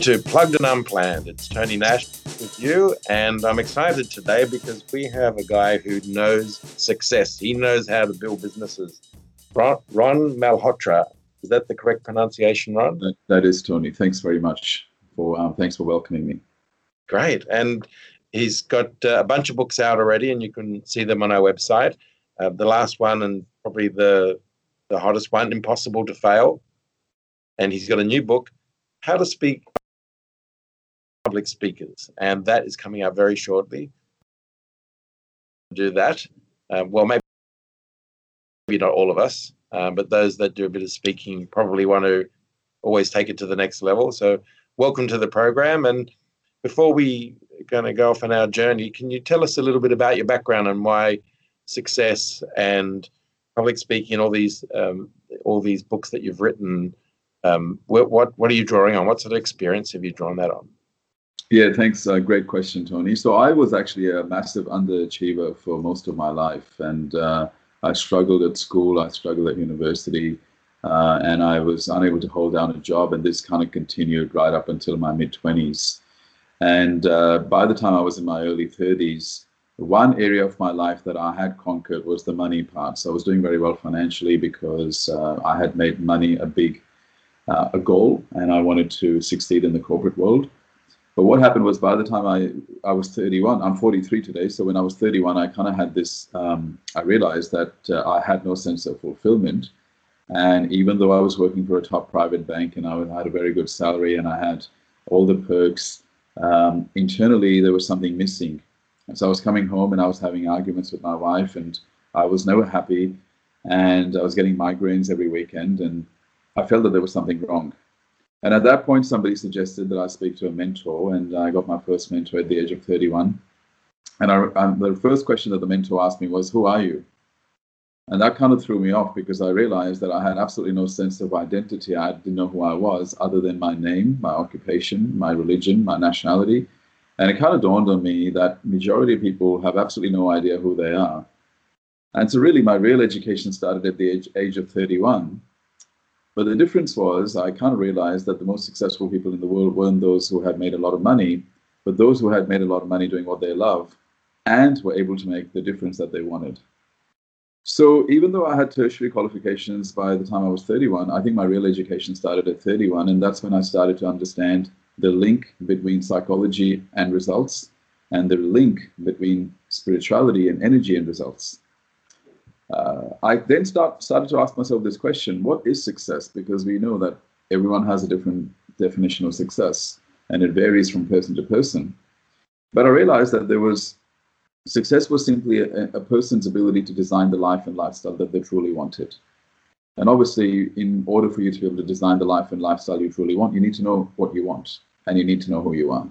to Plugged and Unplanned. It's Tony Nash with you, and I'm excited today because we have a guy who knows success. He knows how to build businesses. Ron, Ron Malhotra, is that the correct pronunciation, Ron? that, that is Tony. Thanks very much for um, thanks for welcoming me. Great, and he's got uh, a bunch of books out already, and you can see them on our website. Uh, the last one, and probably the the hottest one, "Impossible to Fail," and he's got a new book, "How to Speak public speakers, and that is coming out very shortly. Do that. Um, well, maybe, maybe not all of us, um, but those that do a bit of speaking probably want to always take it to the next level. So, welcome to the program. And before we going to go off on our journey, can you tell us a little bit about your background and why success and public speaking, and all these um, all these books that you've written? Um, what what are you drawing on? What sort of experience have you drawn that on? Yeah, thanks. Uh, great question, Tony. So I was actually a massive underachiever for most of my life, and uh, I struggled at school. I struggled at university, uh, and I was unable to hold down a job. And this kind of continued right up until my mid twenties. And uh, by the time I was in my early thirties, one area of my life that I had conquered was the money part. So I was doing very well financially because uh, I had made money a big uh, a goal, and I wanted to succeed in the corporate world. But what happened was by the time I, I was 31, I'm 43 today. So when I was 31, I kind of had this, um, I realized that uh, I had no sense of fulfillment. And even though I was working for a top private bank and I had a very good salary and I had all the perks, um, internally there was something missing. And so I was coming home and I was having arguments with my wife and I was never happy. And I was getting migraines every weekend. And I felt that there was something wrong. And at that point, somebody suggested that I speak to a mentor, and I got my first mentor at the age of 31. And I, um, the first question that the mentor asked me was, Who are you? And that kind of threw me off because I realized that I had absolutely no sense of identity. I didn't know who I was other than my name, my occupation, my religion, my nationality. And it kind of dawned on me that majority of people have absolutely no idea who they are. And so really my real education started at the age, age of 31 but the difference was I kind of realized that the most successful people in the world weren't those who had made a lot of money, but those who had made a lot of money doing what they love and were able to make the difference that they wanted. So even though I had tertiary qualifications by the time I was 31, I think my real education started at 31, and that's when I started to understand the link between psychology and results and the link between spirituality and energy and results uh, I then start, started to ask myself this question what is success? Because we know that everyone has a different definition of success and it varies from person to person. But I realized that there was success was simply a, a person's ability to design the life and lifestyle that they truly wanted. And obviously, in order for you to be able to design the life and lifestyle you truly want, you need to know what you want and you need to know who you are.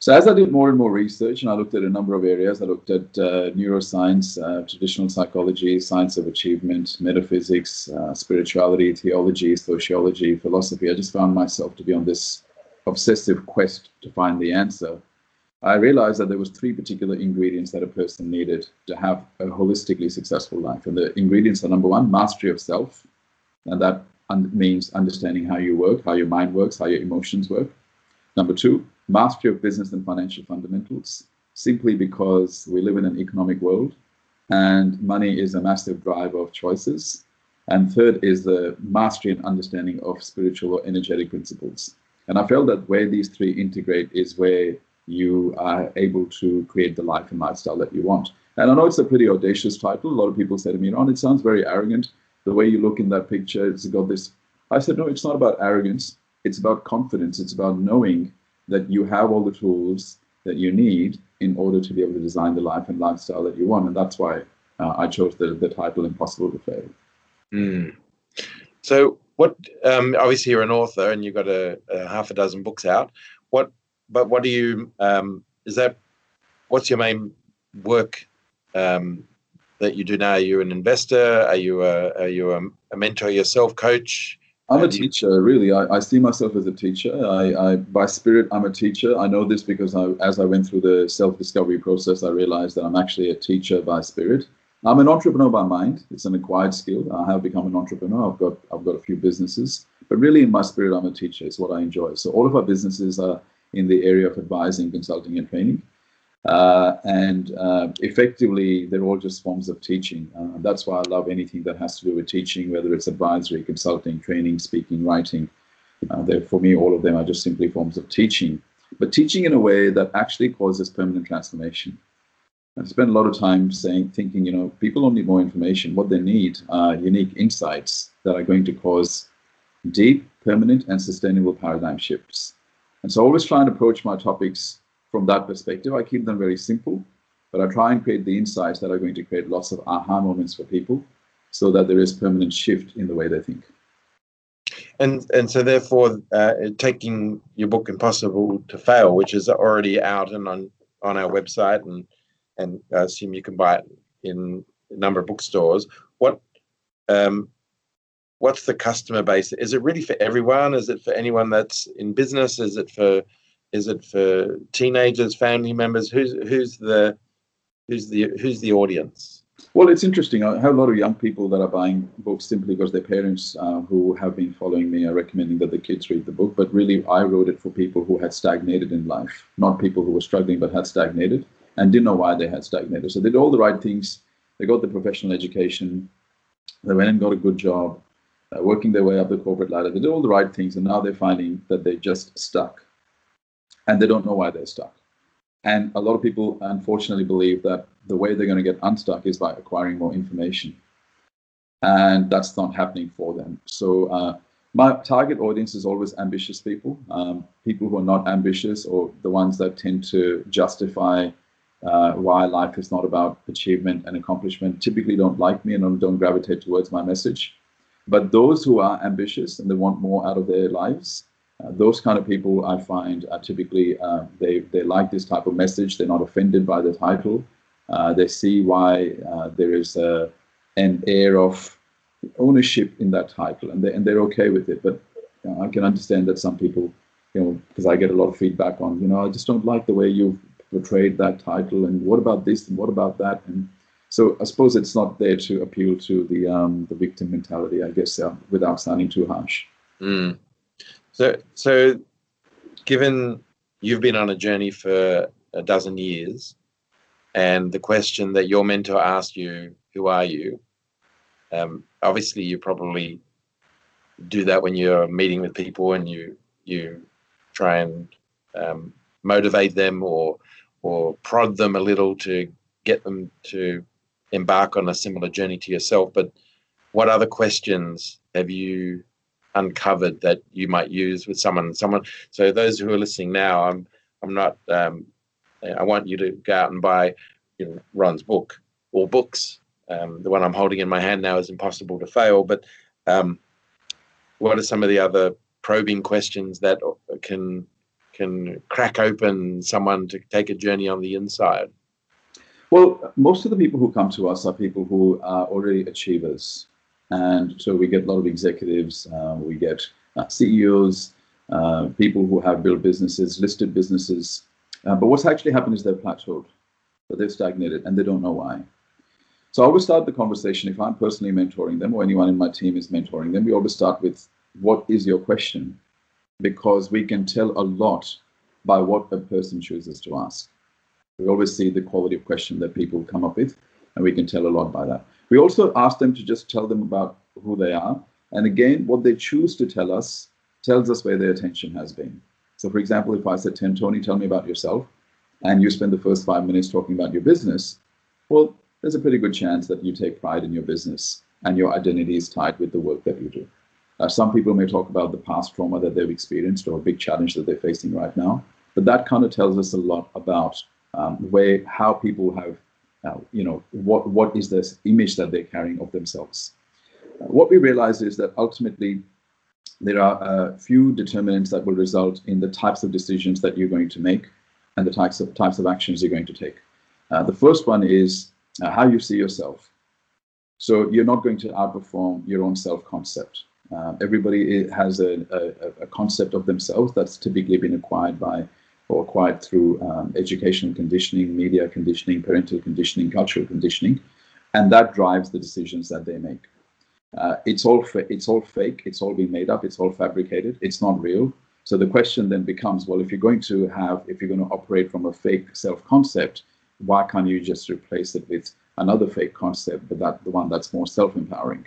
So as I did more and more research, and I looked at a number of areas, I looked at uh, neuroscience, uh, traditional psychology, science of achievement, metaphysics, uh, spirituality, theology, sociology, philosophy. I just found myself to be on this obsessive quest to find the answer. I realized that there was three particular ingredients that a person needed to have a holistically successful life. And the ingredients are number one, mastery of self. And that un- means understanding how you work, how your mind works, how your emotions work. Number two, mastery of business and financial fundamentals, simply because we live in an economic world and money is a massive driver of choices. And third is the mastery and understanding of spiritual or energetic principles. And I felt that where these three integrate is where you are able to create the life and lifestyle that you want. And I know it's a pretty audacious title. A lot of people say to me, Ron, it sounds very arrogant. The way you look in that picture, it's got this. I said, no, it's not about arrogance. It's about confidence. It's about knowing that you have all the tools that you need in order to be able to design the life and lifestyle that you want. And that's why uh, I chose the, the title Impossible to Fail. Mm. So, what, um, obviously, you're an author and you've got a, a, half a dozen books out. What, but what do you, um, is that, what's your main work um, that you do now? Are you an investor? Are you a, are you a, a mentor yourself, coach? I'm a teacher, really. I, I see myself as a teacher. I, I, by spirit, I'm a teacher. I know this because I, as I went through the self-discovery process, I realized that I'm actually a teacher by spirit. I'm an entrepreneur by mind. It's an acquired skill. I have become an entrepreneur. I've got I've got a few businesses, but really in my spirit, I'm a teacher. It's what I enjoy. So all of our businesses are in the area of advising, consulting, and training. Uh, and uh, effectively, they're all just forms of teaching. Uh, that's why I love anything that has to do with teaching, whether it's advisory, consulting, training, speaking, writing. Uh, for me, all of them are just simply forms of teaching, but teaching in a way that actually causes permanent transformation. I spend a lot of time saying, thinking, you know, people don't need more information. What they need are unique insights that are going to cause deep, permanent, and sustainable paradigm shifts. And so, I always try and approach my topics from that perspective. I keep them very simple, but I try and create the insights that are going to create lots of aha moments for people, so that there is permanent shift in the way they think. And and so therefore, uh, taking your book "Impossible to Fail," which is already out and on on our website and and I assume you can buy it in a number of bookstores. What um, what's the customer base? Is it really for everyone? Is it for anyone that's in business? Is it for is it for teenagers, family members? Who's who's the who's the who's the audience? Well, it's interesting. I have a lot of young people that are buying books simply because their parents uh, who have been following me are recommending that the kids read the book. But really, I wrote it for people who had stagnated in life, not people who were struggling but had stagnated and didn't know why they had stagnated. So they did all the right things. They got the professional education. They went and got a good job, uh, working their way up the corporate ladder. They did all the right things, and now they're finding that they're just stuck, and they don't know why they're stuck. And a lot of people, unfortunately, believe that the way they're going to get unstuck is by acquiring more information, and that's not happening for them. So. Uh, my target audience is always ambitious people, um, people who are not ambitious or the ones that tend to justify uh, why life is not about achievement and accomplishment typically don't like me and don't, don't gravitate towards my message. But those who are ambitious and they want more out of their lives, uh, those kind of people I find are typically uh, they they like this type of message. They're not offended by the title. Uh, they see why uh, there is a, an air of ownership in that title, and they and they're okay with it. But you know, I can understand that some people, you know, because I get a lot of feedback on, you know, I just don't like the way you portrayed that title and what about this and what about that and so I suppose it's not there to appeal to the um, the victim mentality, I guess, uh, without sounding too harsh. Mm. So, so given you've been on a journey for a dozen years, and the question that your mentor asked you, "Who are you?" Um, obviously, you probably do that when you're meeting with people and you you try and um, motivate them or or prod them a little to get them to embark on a similar journey to yourself. But what other questions have you uncovered that you might use with someone? Someone. So those who are listening now, I'm I'm not. Um, I want you to go out and buy, you know, Ron's book or books. Um, the one I'm holding in my hand now is Impossible to Fail. But um, what are some of the other probing questions that can can crack open someone to take a journey on the inside? Well, most of the people who come to us are people who are already achievers. And so we get a lot of executives, uh, we get uh, CEOs, uh, people who have built businesses, listed businesses. Uh, but what's actually happened is they've plateaued, that they've stagnated, and they don't know why. So I always start the conversation if I'm personally mentoring them or anyone in my team is mentoring them. We always start with, "What is your question?" because we can tell a lot by what a person chooses to ask. We always see the quality of question that people come up with, and we can tell a lot by that. We also ask them to just tell them about who they are. And again, what they choose to tell us tells us where their attention has been. So, for example, if I said, Tim, Tony, tell me about yourself, and you spend the first five minutes talking about your business, well, there's a pretty good chance that you take pride in your business and your identity is tied with the work that you do. Uh, some people may talk about the past trauma that they've experienced or a big challenge that they're facing right now, but that kind of tells us a lot about um, where how people have, you know, what what is this image that they're carrying of themselves. Uh, what we realize is that ultimately there are a few determinants that will result in the types of decisions that you're going to make and the types of types of actions you're going to take. Uh, the first one is uh, how you see yourself. So you're not going to outperform your own self-concept. Uh, everybody has a, a, a, concept of themselves that's typically been acquired by or acquired through um, educational conditioning, media conditioning, parental conditioning, cultural conditioning. and that drives the decisions that they make. Uh, it's all it's all fake. It's all being made up. It's all fabricated. It's not real. So the question then becomes, well, if you're going to have, if you're going to operate from a fake self-concept, why can't you just replace it with another fake concept, but that the one that's more self-empowering?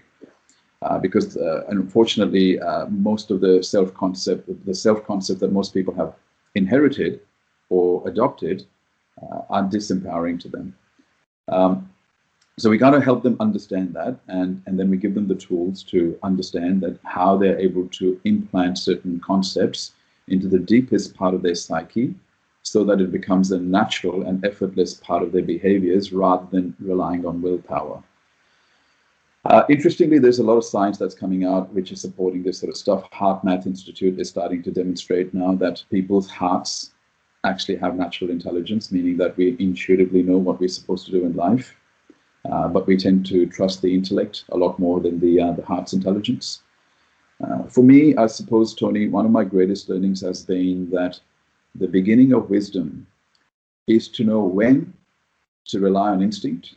Uh, because uh, unfortunately, uh, most of the self-concept, the self-concept that most people have inherited or adopted, uh, are disempowering to them. Um, so we got to help them understand that, and and then we give them the tools to understand that how they're able to implant certain concepts into the deepest part of their psyche, so that it becomes a natural and effortless part of their behaviors rather than relying on willpower. Uh, interestingly, there's a lot of science that's coming out which is supporting this sort of stuff. HeartMath Institute is starting to demonstrate now that people's hearts actually have natural intelligence, meaning that we intuitively know what we're supposed to do in life. Uh, but we tend to trust the intellect a lot more than the, uh, the heart's intelligence. Uh, for me, I suppose, Tony, one of my greatest learnings has been that the beginning of wisdom is to know when to rely on instinct,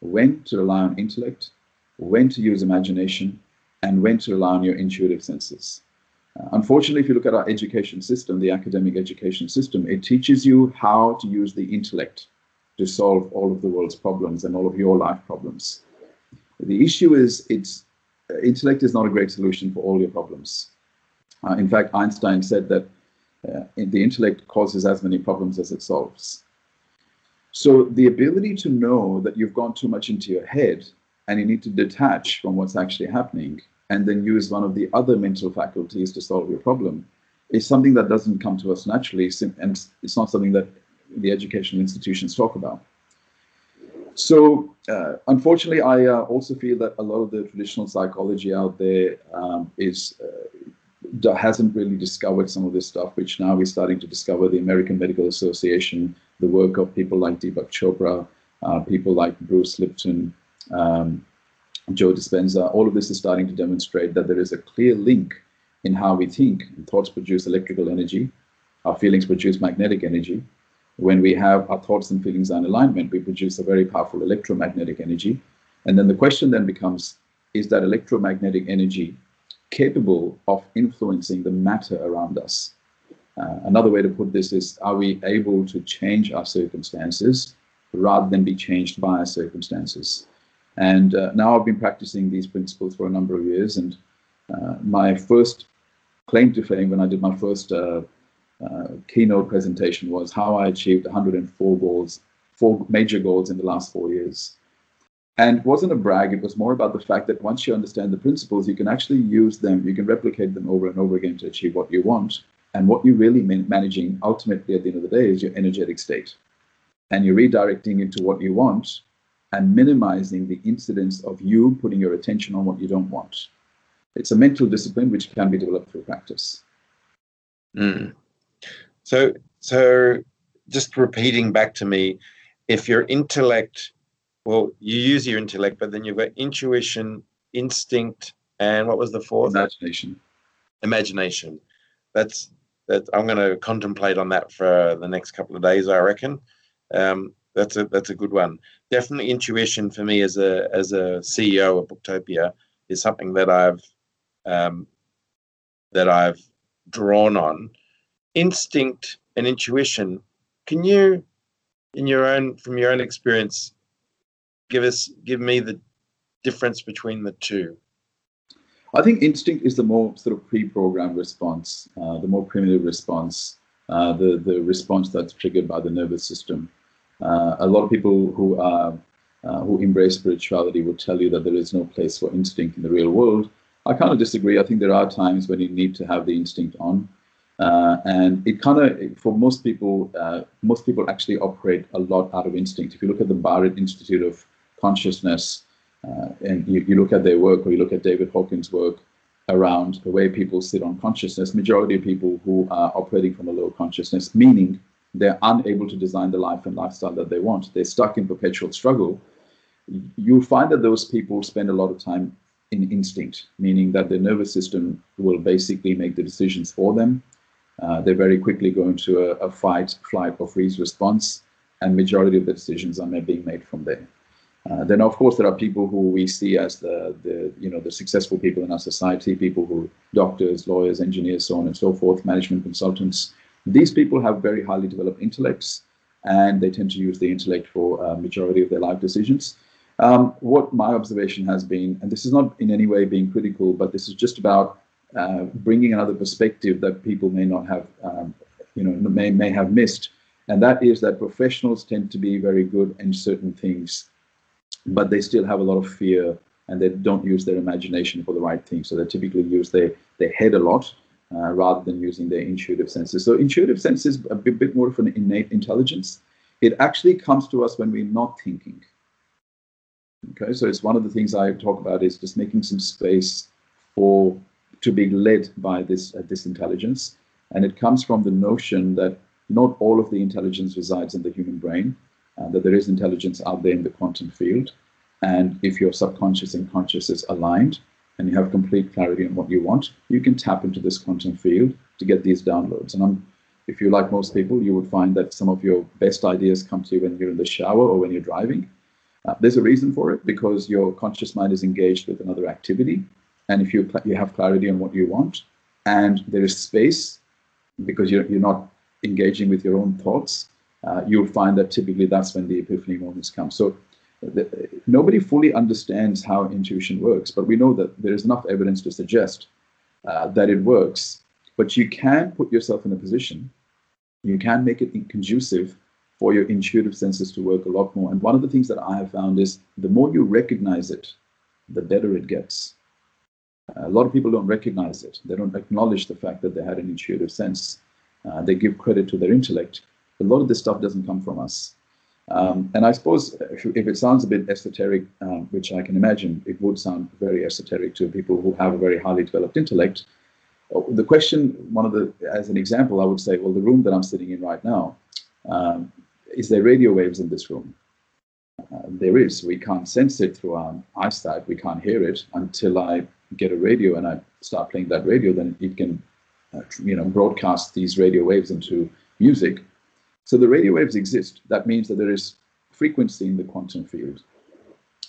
when to rely on intellect, when to use imagination, and when to rely on your intuitive senses. Uh, unfortunately, if you look at our education system, the academic education system, it teaches you how to use the intellect to solve all of the world's problems and all of your life problems. The issue is it's uh, intellect is not a great solution for all your problems. Uh, in fact, Einstein said that uh, the intellect causes as many problems as it solves. So the ability to know that you've gone too much into your head and you need to detach from what's actually happening and then use one of the other mental faculties to solve your problem is something that doesn't come to us naturally and it's not something that the educational institutions talk about. So, uh, unfortunately, I uh, also feel that a lot of the traditional psychology out there um, is uh, hasn't really discovered some of this stuff, which now we're starting to discover. The American Medical Association, the work of people like Deepak Chopra, uh, people like Bruce Lipton, um, Joe Dispenza, all of this is starting to demonstrate that there is a clear link in how we think. Thoughts produce electrical energy, our feelings produce magnetic energy, when we have our thoughts and feelings in alignment, we produce a very powerful electromagnetic energy. And then the question then becomes, is that electromagnetic energy capable of influencing the matter around us? Uh, another way to put this is, are we able to change our circumstances rather than be changed by our circumstances? And uh, now I've been practicing these principles for a number of years. And uh, my first claim to fame, when I did my first uh, uh, keynote presentation was how I achieved 104 goals, four major goals in the last four years. And wasn't a brag, it was more about the fact that once you understand the principles, you can actually use them, you can replicate them over and over again to achieve what you want. And what you're really man- managing ultimately at the end of the day is your energetic state. And you're redirecting into what you want and minimizing the incidence of you putting your attention on what you don't want. It's a mental discipline which can be developed through practice. Mm. So, so just repeating back to me, if your intellect, well, you use your intellect, but then you've got intuition, instinct, and what was the fourth? Imagination. Imagination. That's that. I'm going to contemplate on that for the next couple of days. I reckon. Um, that's a that's a good one. Definitely intuition for me as a as a CEO of Booktopia is something that I've um, that I've drawn on instinct and intuition. Can you, in your own from your own experience, give us give me the difference between the two? I think instinct is the more sort of pre-programmed response, uh, the more primitive response, uh, the the response that's triggered by the nervous system. Uh, a lot of people who are uh, who embrace spirituality would tell you that there is no place for instinct in the real world. I kind of disagree. I think there are times when you need to have the instinct on. Uh, and it kind of, for most people, uh, most people actually operate a lot out of instinct. If you look at the Barrett Institute of Consciousness, uh, and you, you, look at their work, or you look at David Hawkins' work around the way people sit on consciousness, majority of people who are operating from a low consciousness, meaning they're unable to design the life and lifestyle that they want. They're stuck in perpetual struggle. You'll find that those people spend a lot of time in instinct, meaning that their nervous system will basically make the decisions for them uh, they very quickly go into a, a, fight, flight, or freeze response, and majority of the decisions are being made from there. Uh, then, of course, there are people who we see as the, the, you know, the successful people in our society, people who, are doctors, lawyers, engineers, so on and so forth, management consultants. These people have very highly developed intellects, and they tend to use the intellect for a majority of their life decisions. Um, what my observation has been, and this is not in any way being critical, but this is just about uh, bringing another perspective that people may not have, um, you know, may, may have missed. And that is that professionals tend to be very good in certain things but they still have a lot of fear and they don't use their imagination for the right thing. So they typically use their, their head a lot uh, rather than using their intuitive senses. So intuitive sense is a bit, bit more of an innate intelligence. It actually comes to us when we're not thinking. Okay, so it's one of the things I talk about is just making some space for to be led by this uh, this intelligence, and it comes from the notion that not all of the intelligence resides in the human brain uh, that there is intelligence out there in the quantum field. And if your subconscious and conscious is aligned and you have complete clarity on what you want, you can tap into this quantum field to get these downloads. And I'm, if you like most people, you would find that some of your best ideas come to you when you're in the shower or when you're driving. Uh, there's a reason for it because your conscious mind is engaged with another activity. And if you, you have clarity on what you want and there is space because you're, you're not engaging with your own thoughts, uh, you'll find that typically that's when the epiphany moments come. So nobody fully understands how intuition works, but we know that there is enough evidence to suggest uh, that it works. But you can put yourself in a position, you can make it conducive for your intuitive senses to work a lot more. And one of the things that I have found is the more you recognize it, the better it gets. a lot of people don't recognize it. They don't acknowledge the fact that they had an intuitive sense. Uh, they give credit to their intellect a lot of this stuff doesn't come from us. Um, and I suppose if, if, it sounds a bit esoteric, um, which I can imagine it would sound very esoteric to people who have a very highly developed intellect, uh, the question, one of the, as an example, I would say, well, the room that I'm sitting in right now, um, is there radio waves in this room? Uh, there is. We can't sense it through our eyesight. We can't hear it until I get a radio and I start playing that radio. Then it can, uh, you know, broadcast these radio waves into music so the radio waves exist. That means that there is frequency in the quantum field.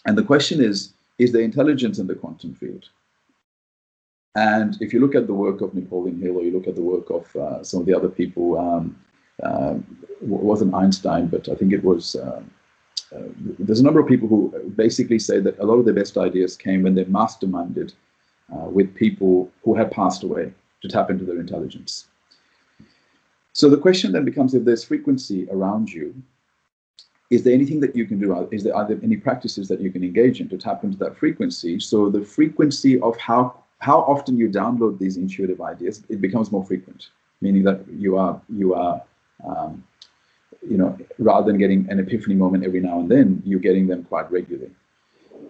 And the question is, is there intelligence in the quantum field? And if you look at the work of Napoleon Hill or you look at the work of uh, some of the other people, um, uh, wasn't Einstein, but I think it was, uh, uh, there's a number of people who basically say that a lot of their best ideas came when they masterminded uh, with people who had passed away to tap into their intelligence. So the question then becomes if there's frequency around you, is there anything that you can do? Is there, are there any practices that you can engage in to tap into that frequency? So the frequency of how how often you download these intuitive ideas, it becomes more frequent, meaning that you are you are um, you know rather than getting an epiphany moment every now and then, you're getting them quite regularly.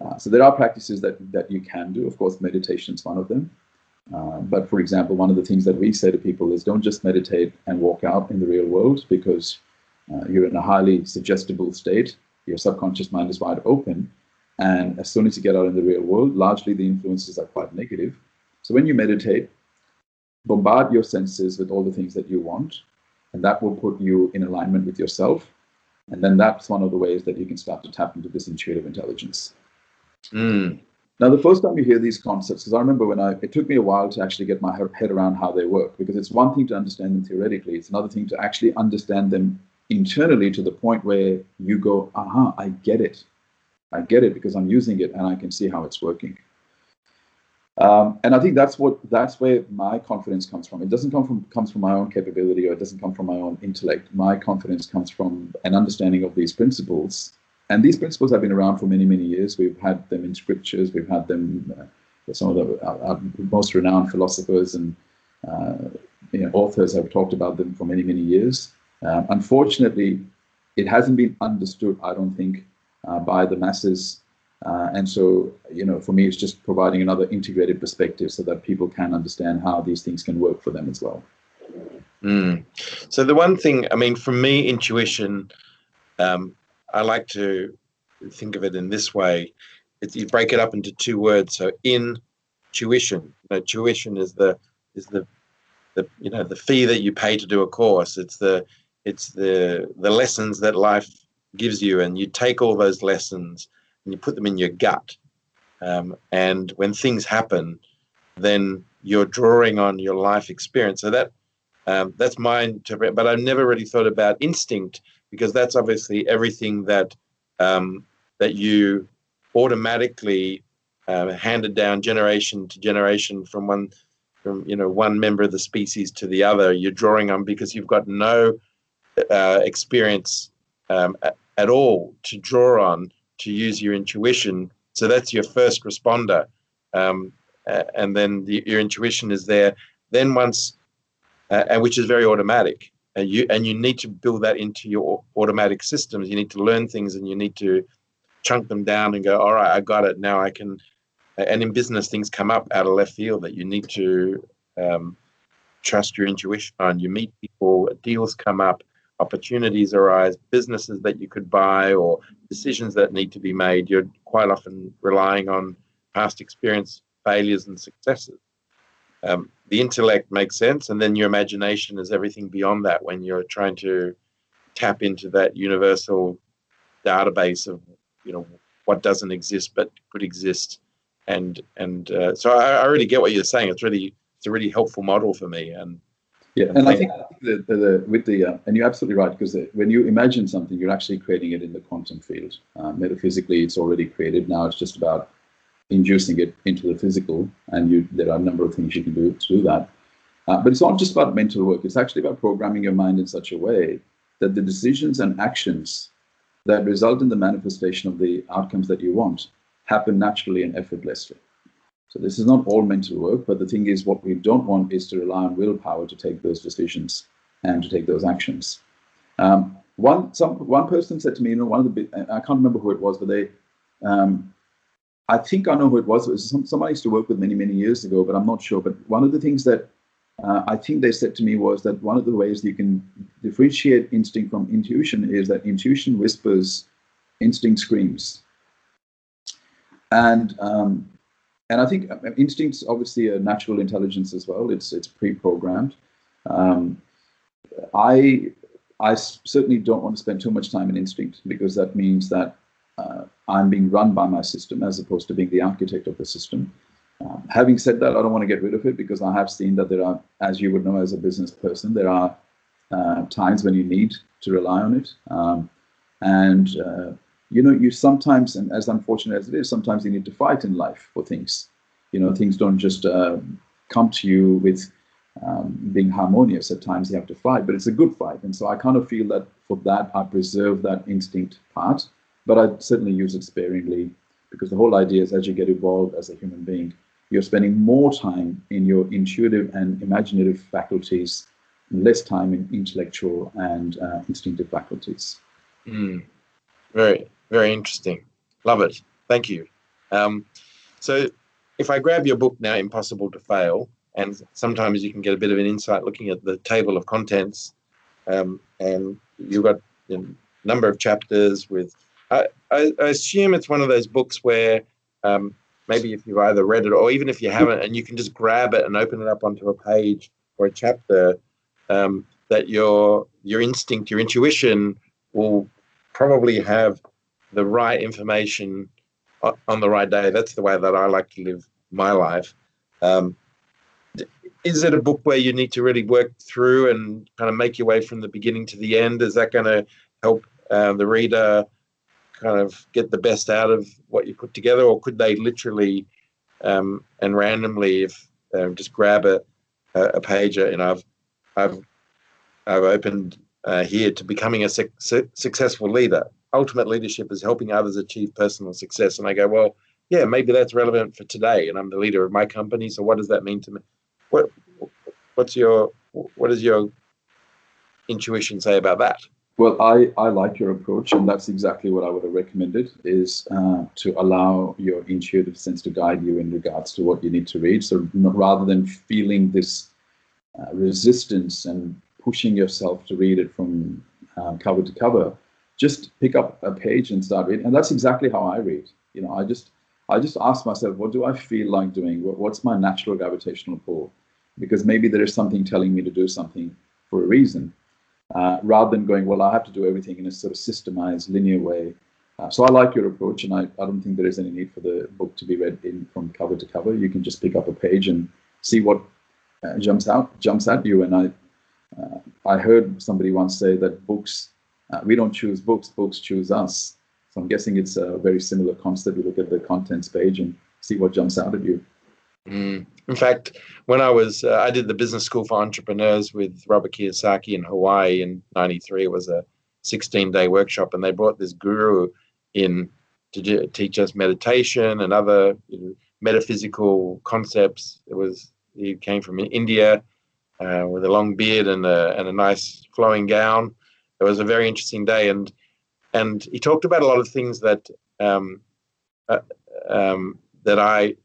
Uh, so there are practices that that you can do. Of course, meditation is one of them. Uh, but for example, one of the things that we say to people is don't just meditate and walk out in the real world because uh, you're in a highly suggestible state. Your subconscious mind is wide open. And as soon as you get out in the real world, largely the influences are quite negative. So when you meditate, bombard your senses with all the things that you want, and that will put you in alignment with yourself. And then that's one of the ways that you can start to tap into this intuitive intelligence. Mm. Now, the first time you hear these concepts, because I remember when I, it took me a while to actually get my head around how they work, because it's one thing to understand them theoretically, it's another thing to actually understand them internally to the point where you go, aha, I get it. I get it because I'm using it and I can see how it's working. Um, and I think that's what that's where my confidence comes from. It doesn't come from comes from my own capability or it doesn't come from my own intellect. My confidence comes from an understanding of these principles and these principles have been around for many, many years. We've had them in scriptures. We've had them, uh, some of the our, our most renowned philosophers and uh, you know, authors have talked about them for many, many years. Uh, unfortunately, it hasn't been understood, I don't think, uh, by the masses. Uh, and so, you know, for me, it's just providing another integrated perspective so that people can understand how these things can work for them as well. Mm. So the one thing, I mean, for me, intuition um, I like to think of it in this way. It, you break it up into two words. So in tuition, tuition is the is the the you know the fee that you pay to do a course. It's the it's the the lessons that life gives you, and you take all those lessons and you put them in your gut. Um, and when things happen, then you're drawing on your life experience. So that um, that's my interpretation. But I've never really thought about instinct because that's obviously everything that um, that you automatically uh, handed down generation to generation from one from you know one member of the species to the other. You're drawing on because you've got no uh, experience um, at, all to draw on to use your intuition. So that's your first responder. Um, and then the, your intuition is there. Then once, uh, and which is very automatic, and you and you need to build that into your automatic systems. You need to learn things, and you need to chunk them down and go. All right, I got it. Now I can. And in business, things come up out of left field that you need to um, trust your intuition on. You meet people, deals come up, opportunities arise, businesses that you could buy, or decisions that need to be made. You're quite often relying on past experience failures and successes. Um, the intellect makes sense, and then your imagination is everything beyond that when you're trying to tap into that universal database of you know what doesn't exist but could exist. And and uh, so I, I, really get what you're saying. It's really it's a really helpful model for me and yeah and, and i think the, the, the, with the uh, and you're absolutely right because when you imagine something you're actually creating it in the quantum field. Uh, metaphysically it's already created. Now it's just about inducing it into the physical, and you, there are a number of things you can do to do that. Uh, but it's not just about mental work, it's actually about programming your mind in such a way that the decisions and actions that result in the manifestation of the outcomes that you want happen naturally and effortlessly. So this is not all mental work, but the thing is, what we don't want is to rely on willpower to take those decisions and to take those actions. Um, one some one person said to me, you know, one of the I can't remember who it was, but they um, I think I know who it was. It was some, somebody I used to work with many, many years ago, but I'm not sure. But one of the things that uh, I think they said to me was that one of the ways you can differentiate instinct from intuition is that intuition whispers, instinct screams. And um, and I think uh, instinct's obviously a natural intelligence as well. It's it's pre-programmed. Um, I I certainly don't want to spend too much time in instinct because that means that uh, I'm being run by my system as opposed to being the architect of the system. Um, having said that, I don't want to get rid of it because I have seen that there are, as you would know as a business person, there are uh, times when you need to rely on it. Um, and, uh, you know, you sometimes, and as unfortunate as it is, sometimes you need to fight in life for things. You know, things don't just uh, come to you with um, being harmonious. At times you have to fight, but it's a good fight. And so I kind of feel that for that, I preserve that instinct part but I certainly use it sparingly because the whole idea is as you get evolved as a human being, you're spending more time in your intuitive and imaginative faculties, and less time in intellectual and uh, instinctive faculties. Mm. Very, very interesting. Love it. Thank you. Um, so, if I grab your book now, Impossible to Fail, and sometimes you can get a bit of an insight looking at the table of contents, um, and you've got a number of chapters with I, I, assume it's one of those books where um, maybe if you've either read it or even if you haven't, and you can just grab it and open it up onto a page or a chapter, um, that your your instinct, your intuition will probably have the right information on the right day. That's the way that I like to live my life. Um, is it a book where you need to really work through and kind of make your way from the beginning to the end? Is that going to help uh, the reader kind of get the best out of what you put together, or could they literally um, and randomly, if uh, just grab a, a page? You know, I've I've I've opened uh, here to becoming a su- su- successful leader. Ultimate leadership is helping others achieve personal success, and I go, well, yeah, maybe that's relevant for today, and I'm the leader of my company. So, what does that mean to me? What what's your what does your intuition say about that? Well, I, I like your approach, and that's exactly what I would have recommended: is uh, to allow your intuitive sense to guide you in regards to what you need to read. So rather than feeling this uh, resistance and pushing yourself to read it from uh, cover to cover, just pick up a page and start reading. And that's exactly how I read. You know, I just I just ask myself, what do I feel like doing? What's my natural gravitational pull? Because maybe there is something telling me to do something for a reason uh, rather than going, well, I have to do everything in a sort of systemized, linear way. Uh, so I like your approach, and I, I don't think there is any need for the book to be read in from cover to cover. You can just pick up a page and see what uh, jumps out jumps at you. And I uh, I heard somebody once say that books uh, we don't choose books, books choose us. So I'm guessing it's a very similar concept. You look at the contents page and see what jumps out at you. Mm. In fact, when I was, uh, I did the business school for entrepreneurs with Robert Kiyosaki in Hawaii in '93. It was a 16-day workshop, and they brought this guru in to do, teach us meditation and other you know, metaphysical concepts. It was he came from India uh, with a long beard and a and a nice flowing gown. It was a very interesting day, and and he talked about a lot of things that um, uh, um, that I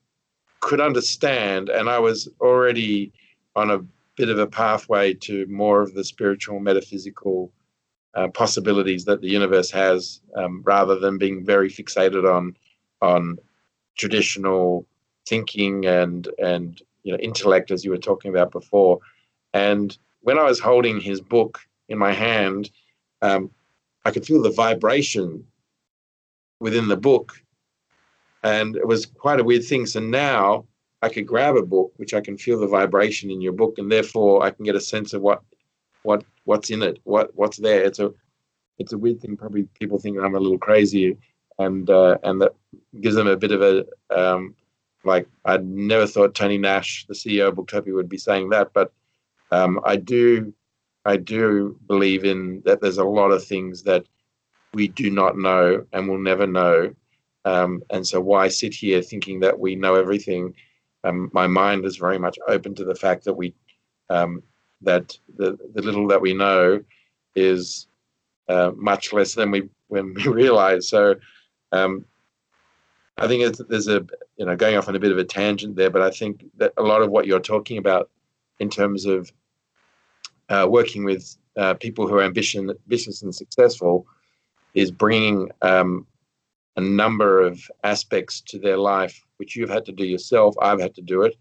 could understand, and I was already on a bit of a pathway to more of the spiritual, metaphysical uh, possibilities that the universe has, um, rather than being very fixated on on traditional thinking and and you know intellect, as you were talking about before. And when I was holding his book in my hand, um, I could feel the vibration within the book and it was quite a weird thing. So now I could grab a book, which I can feel the vibration in your book, and therefore I can get a sense of what what what's in it, what what's there. It's a it's a weird thing. Probably people think I'm a little crazy, and uh, and that gives them a bit of a um, like I'd never thought Tony Nash, the CEO of Booktopia, would be saying that, but um, I do I do believe in that. There's a lot of things that we do not know and will never know um, and so, why sit here thinking that we know everything? Um, my mind is very much open to the fact that we um, that the, the little that we know is uh, much less than we when we realize. So, um, I think there's a you know going off on a bit of a tangent there, but I think that a lot of what you're talking about in terms of uh, working with uh, people who are ambition, ambitious and successful is bringing um, a number of aspects to their life which you've had to do yourself. I've had to do it,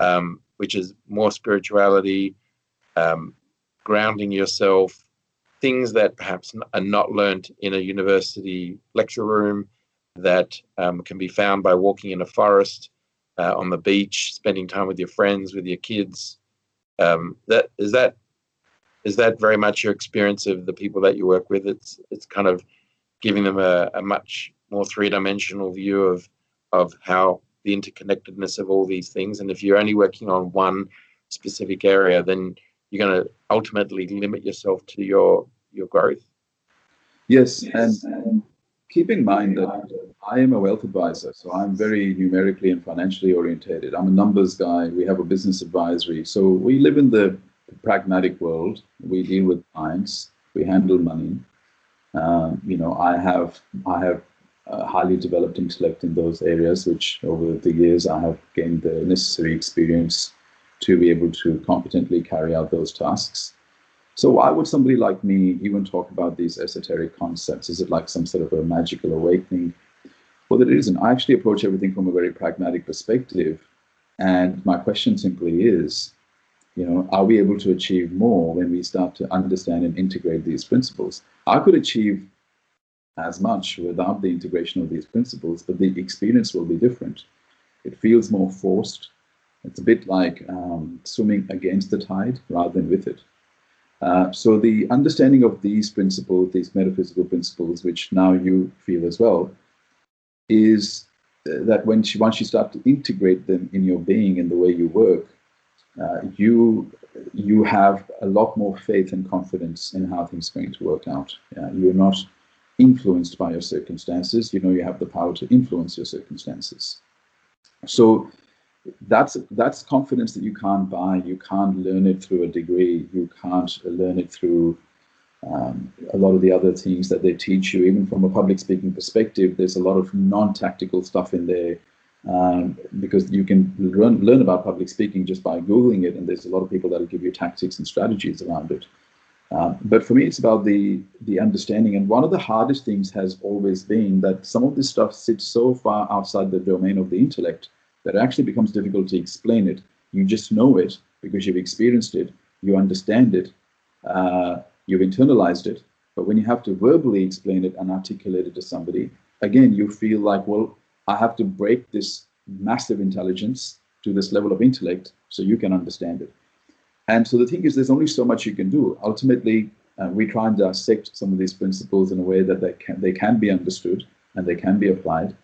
um, which is more spirituality, um, grounding yourself, things that perhaps are not learnt in a university lecture room that um, can be found by walking in a forest, uh, on the beach, spending time with your friends, with your kids. Um, that is that is that very much your experience of the people that you work with? It's it's kind of giving them a, a much more three-dimensional view of of how the interconnectedness of all these things. And if you're only working on one specific area, then you're going to ultimately limit yourself to your your growth. Yes, and keep in mind that I am a wealth advisor, so I'm very numerically and financially orientated. I'm a numbers guy. We have a business advisory, so we live in the pragmatic world. We deal with clients. We handle money. Um, you know, I have I have uh, highly developed intellect in those areas, which over the years I have gained the necessary experience to be able to competently carry out those tasks. So why would somebody like me even talk about these esoteric concepts? Is it like some sort of a magical awakening? Well, it isn't. I actually approach everything from a very pragmatic perspective. And my question simply is, you know, are we able to achieve more when we start to understand and integrate these principles? I could achieve as much without the integration of these principles, but the experience will be different. It feels more forced. It's a bit like um, swimming against the tide rather than with it. Uh, so the understanding of these principles, these metaphysical principles, which now you feel as well, is uh, that when you, once you start to integrate them in your being in the way you work, uh, you you have a lot more faith and confidence in how things are going to work out. you're not influenced by your circumstances. You know you have the power to influence your circumstances. So that's that's confidence that you can't buy. You can't learn it through a degree. You can't learn it through um, a lot of the other things that they teach you. Even from a public speaking perspective, there's a lot of non-tactical stuff in there um, because you can learn learn about public speaking just by googling it, and there's a lot of people that will give you tactics and strategies around it. Um, but for me, it's about the the understanding. And one of the hardest things has always been that some of this stuff sits so far outside the domain of the intellect that it actually becomes difficult to explain it. You just know it because you've experienced it, you understand it, uh, you've internalized it, But when you have to verbally explain it and articulate it to somebody, again, you feel like, well, I have to break this massive intelligence to this level of intellect so you can understand it. And so the thing is, there's only so much you can do. Ultimately, uh, we try and dissect some of these principles in a way that they can, they can be understood and they can be applied.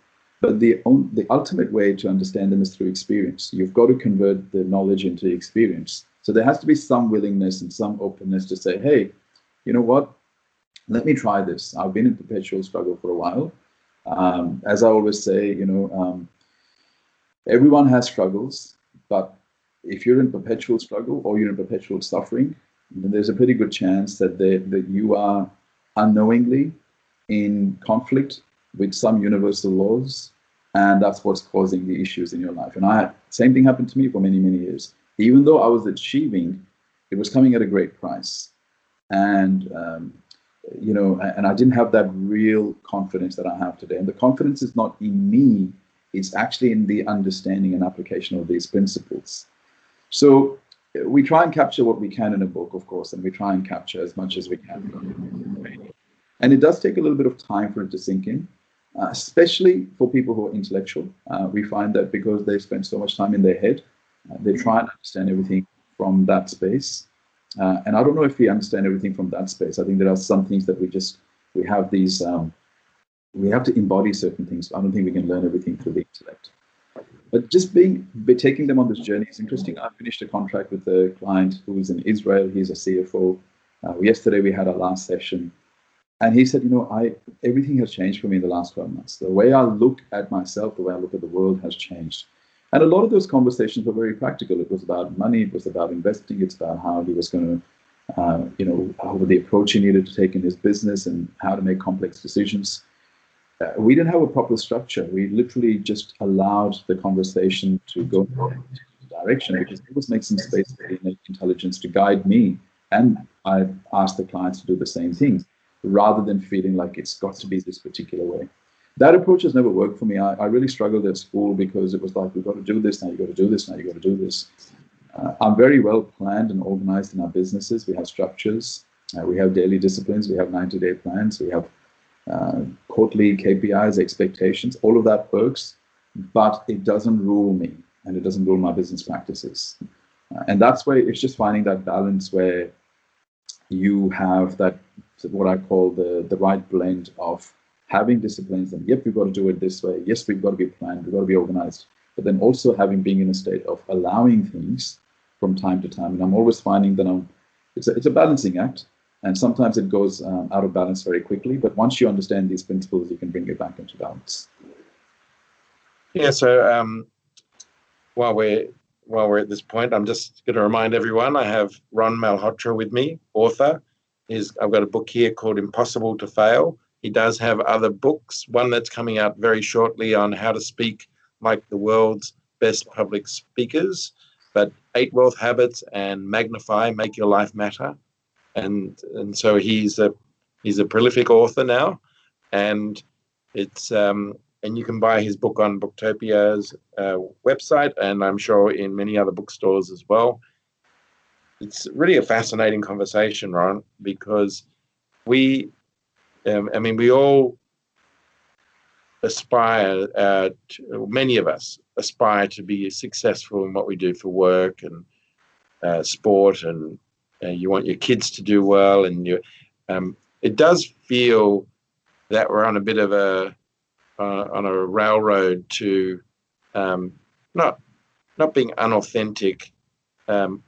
But the, on, the ultimate way to understand them is through experience. You've got to convert the knowledge into experience. So there has to be some willingness and some openness to say, hey, you know what? Let me try this. I've been in perpetual struggle for a while. Um, as I always say, you know, um, everyone has struggles, but if you're in perpetual struggle or you're in perpetual suffering, then there's a pretty good chance that they, that you are unknowingly in conflict with some universal laws, and that's what's causing the issues in your life. And I had same thing happened to me for many many years. Even though I was achieving, it was coming at a great price, and um, you know, and I didn't have that real confidence that I have today. And the confidence is not in me; it's actually in the understanding and application of these principles. So we try and capture what we can in a book, of course, and we try and capture as much as we can. And it does take a little bit of time for it to sink in uh, especially for people who are intellectual. Uh, we find that because they spend so much time in their head, uh, they try and understand everything from that space. Uh, and I don't know if we understand everything from that space. I think there are some things that we just we have these um, we have to embody certain things. I don't think we can learn everything through the intellect. But just being taking them on this journey is interesting. I finished a contract with a client who is in Israel. He's a CFO. Uh, yesterday we had our last session and he said, you know, I everything has changed for me in the last 12 months. The way I look at myself, the way I look at the world has changed. And a lot of those conversations were very practical. It was about money, it was about investing, it's about how he was going to, uh, you know, how the approach he needed to take in his business and how to make complex decisions. Uh, we didn't have a proper structure. We literally just allowed the conversation to go in a direction because it was making some space for innate intelligence to guide me. And I asked the clients to do the same things rather than feeling like it's got to be this particular way. That approach has never worked for me. I, I really struggled at school because it was like, we've got to do this, now you've got to do this, now you've got to do this. Uh, I'm very well planned and organized in our businesses. We have structures, uh, we have daily disciplines, we have 90 day plans, we have quarterly KPIs, expectations, all of that works, but it doesn't rule me and it doesn't rule my business practices. Uh, and that's where it's just finding that balance where you have that what I call the the right blend of having disciplines and yep, we've got to do it this way. Yes, we've got to be planned, we've got to be organized, but then also having being in a state of allowing things from time to time. And I'm always finding that I'm it's a, it's a balancing act, and sometimes it goes um, out of balance very quickly. But once you understand these principles, you can bring it back into balance. Yeah. So um, while we're while we're at this point, I'm just going to remind everyone I have Ron Malhotra with me, author. Is I've got a book here called Impossible to Fail. He does have other books, one that's coming out very shortly on how to speak like the world's best public speakers, but Eight Wealth Habits and Magnify Make Your Life Matter. And and so he's a he's a prolific author now, and it's um, and you can buy his book on Booktopia's uh, website, and I'm sure in many other bookstores as well. It's really a fascinating conversation, Ron, because we, um, I mean, we all aspire, uh, many of us aspire to be successful in what we do for work and uh, sport, and uh, you want your kids to do well, and you. Um, it does feel that we're on a bit of a uh, on a railroad to um, not not being unauthentic, um,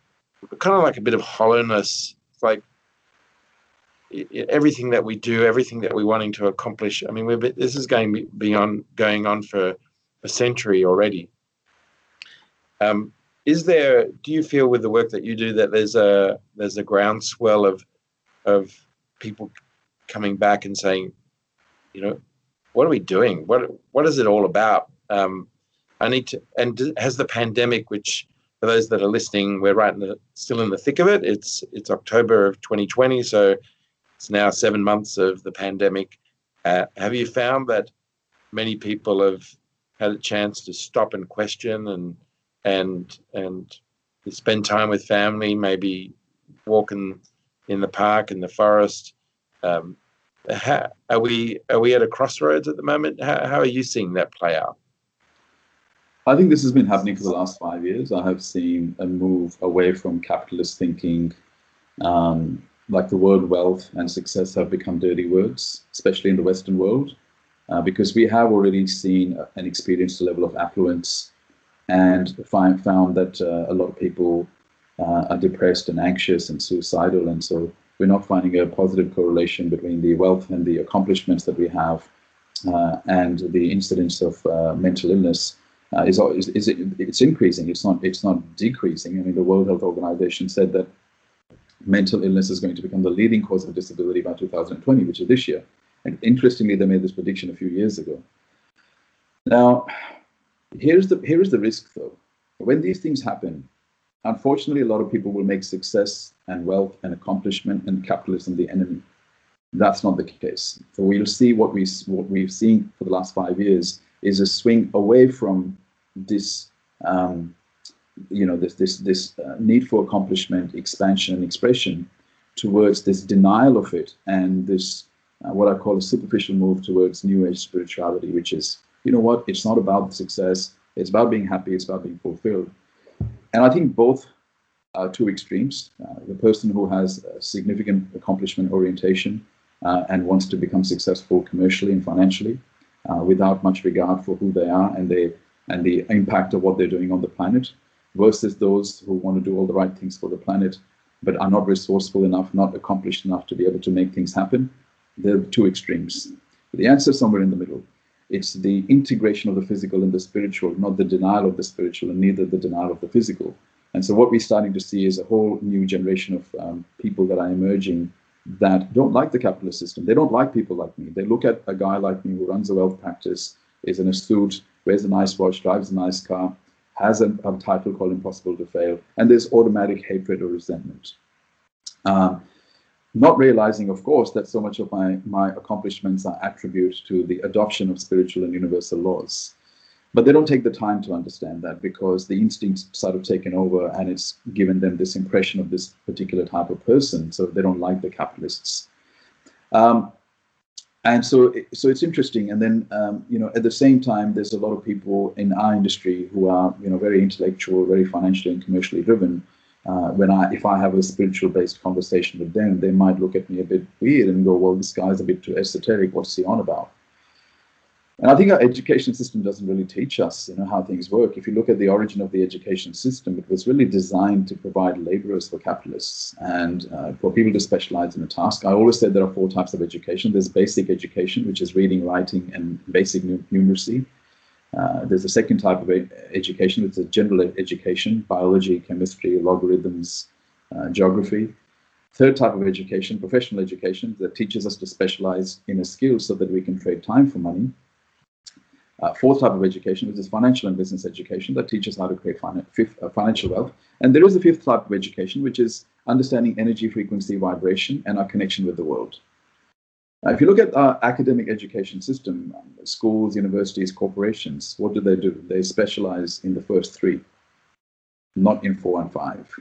kind of like a bit of hollowness. It's like everything that we do, everything that we're wanting to accomplish. I mean, we've this is going beyond going on for a century already. Um, is there? Do you feel with the work that you do that there's a there's a groundswell of of people coming back and saying, you know, what are we doing? What what is it all about? Um, I need to. And has the pandemic, which for those that are listening, we're right in the still in the thick of it. It's it's October of 2020, so it's now seven months of the pandemic. Uh, have you found that many people have had a chance to stop and question and and and spend time with family, maybe walking in the park in the forest, um, how, are we are we at a crossroads at the moment? How, how are you seeing that play out? I think this has been happening for the last five years. I have seen a move away from capitalist thinking, um, like the word wealth and success have become dirty words, especially in the Western world, uh, because we have already seen and experienced a level of affluence and find, found that uh, a lot of people uh, are depressed and anxious and suicidal. And so we're not finding a positive correlation between the wealth and the accomplishments that we have uh, and the incidence of uh, mental illness. Uh, is, is, is it, it's increasing. It's not it's not decreasing. I mean, the World Health Organization said that mental illness is going to become the leading cause of disability by 2020, which is this year. And interestingly, they made this prediction a few years ago. Now, here's the here is the risk though. When these things happen, unfortunately, a lot of people will make success and wealth and accomplishment and capitalism the enemy. That's not the case. So we'll see what we what we've seen for the last five years is a swing away from this, um, you know, this this this uh, need for accomplishment, expansion, and expression, towards this denial of it and this uh, what I call a superficial move towards new age spirituality, which is, you know what, it's not about success, it's about being happy, it's about being fulfilled. And I think both are two extremes. Uh, the person who has significant accomplishment orientation uh, and wants to become successful commercially and financially uh, without much regard for who they are and they and the impact of what they're doing on the planet versus those who want to do all the right things for the planet but are not resourceful enough, not accomplished enough to be able to make things happen. They're two extremes. The answer is somewhere in the middle. It's the integration of the physical and the spiritual, not the denial of the spiritual and neither the denial of the physical. And so what we're starting to see is a whole new generation of um, people that are emerging that don't like the capitalist system. They don't like people like me. They look at a guy like me who runs a wealth practice, is in a suit, wears a nice watch, drives a nice car, has a, a title called Impossible to Fail, and there's automatic hatred or resentment. Um, not realizing, of course, that so much of my, my accomplishments are attributed to the adoption of spiritual and universal laws. But they don't take the time to understand that because the instincts sort of taken over and it's given them this impression of this particular type of person. So they don't like the capitalists. Um, and so, so it's interesting. And then, um, you know, at the same time, there's a lot of people in our industry who are, you know, very intellectual, very financially and commercially driven, uh, when I, if I have a spiritual based conversation with them, they might look at me a bit weird and go, well, this guy's a bit too esoteric. What's he on about? And I think our education system doesn't really teach us, you know, how things work. If you look at the origin of the education system, it was really designed to provide laborers for capitalists and uh, for people to specialize in a task. I always said there are four types of education. There's basic education, which is reading, writing, and basic numeracy. Uh, there's a second type of education, which is general education, biology, chemistry, logarithms, uh, geography. Third type of education, professional education, that teaches us to specialize in a skill so that we can trade time for money. Uh, fourth type of education, which is financial and business education, that teaches how to create fifth, uh, financial wealth. And there is a fifth type of education, which is understanding energy, frequency, vibration, and our connection with the world. Now, if you look at our academic education system, um, schools, universities, corporations, what do they do? They specialize in the first three, not in four and five.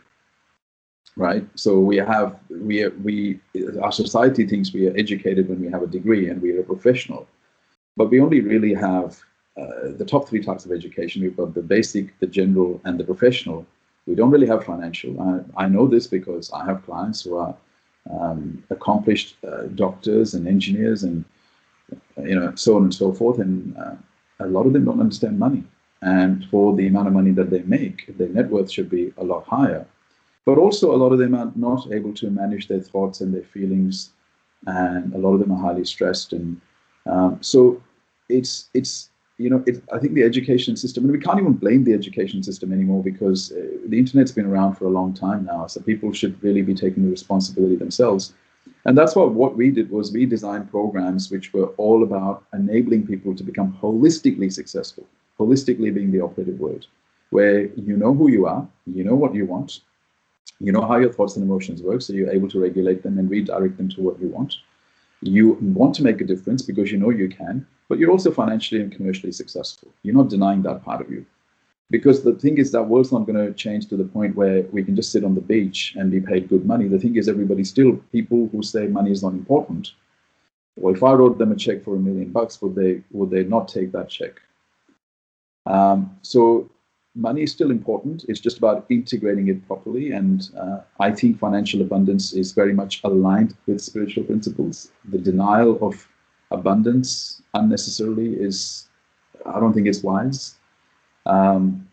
Right? So we have, we, we, our society thinks we are educated when we have a degree and we are a professional. But we only really have uh, the top three types of education. We've got the basic, the general, and the professional. We don't really have financial. I, I know this because I have clients who are um, accomplished uh, doctors and engineers and you know so on and so forth. And uh, a lot of them don't understand money. And for the amount of money that they make their net worth should be a lot higher. But also a lot of them are not able to manage their thoughts and their feelings and a lot of them are highly stressed. And um, so it's it's you know, it, I think the education system, and we can't even blame the education system anymore because uh, the internet's been around for a long time now. So people should really be taking the responsibility themselves. And that's what what we did was we designed programs which were all about enabling people to become holistically successful. Holistically being the operative word, where you know who you are, you know what you want, you know how your thoughts and emotions work, so you're able to regulate them and redirect them to what you want. You want to make a difference because you know you can, but you're also financially and commercially successful. You're not denying that part of you. Because the thing is that world's not going to change to the point where we can just sit on the beach and be paid good money. The thing is everybody's still people who say money is not important. well, if I wrote them a check for a million bucks, would they would they not take that check? Um, so money is still important. It's just about integrating it properly. And uh, I think financial abundance is very much aligned with spiritual principles. The denial of abundance unnecessarily is, I don't think, is wise. Um,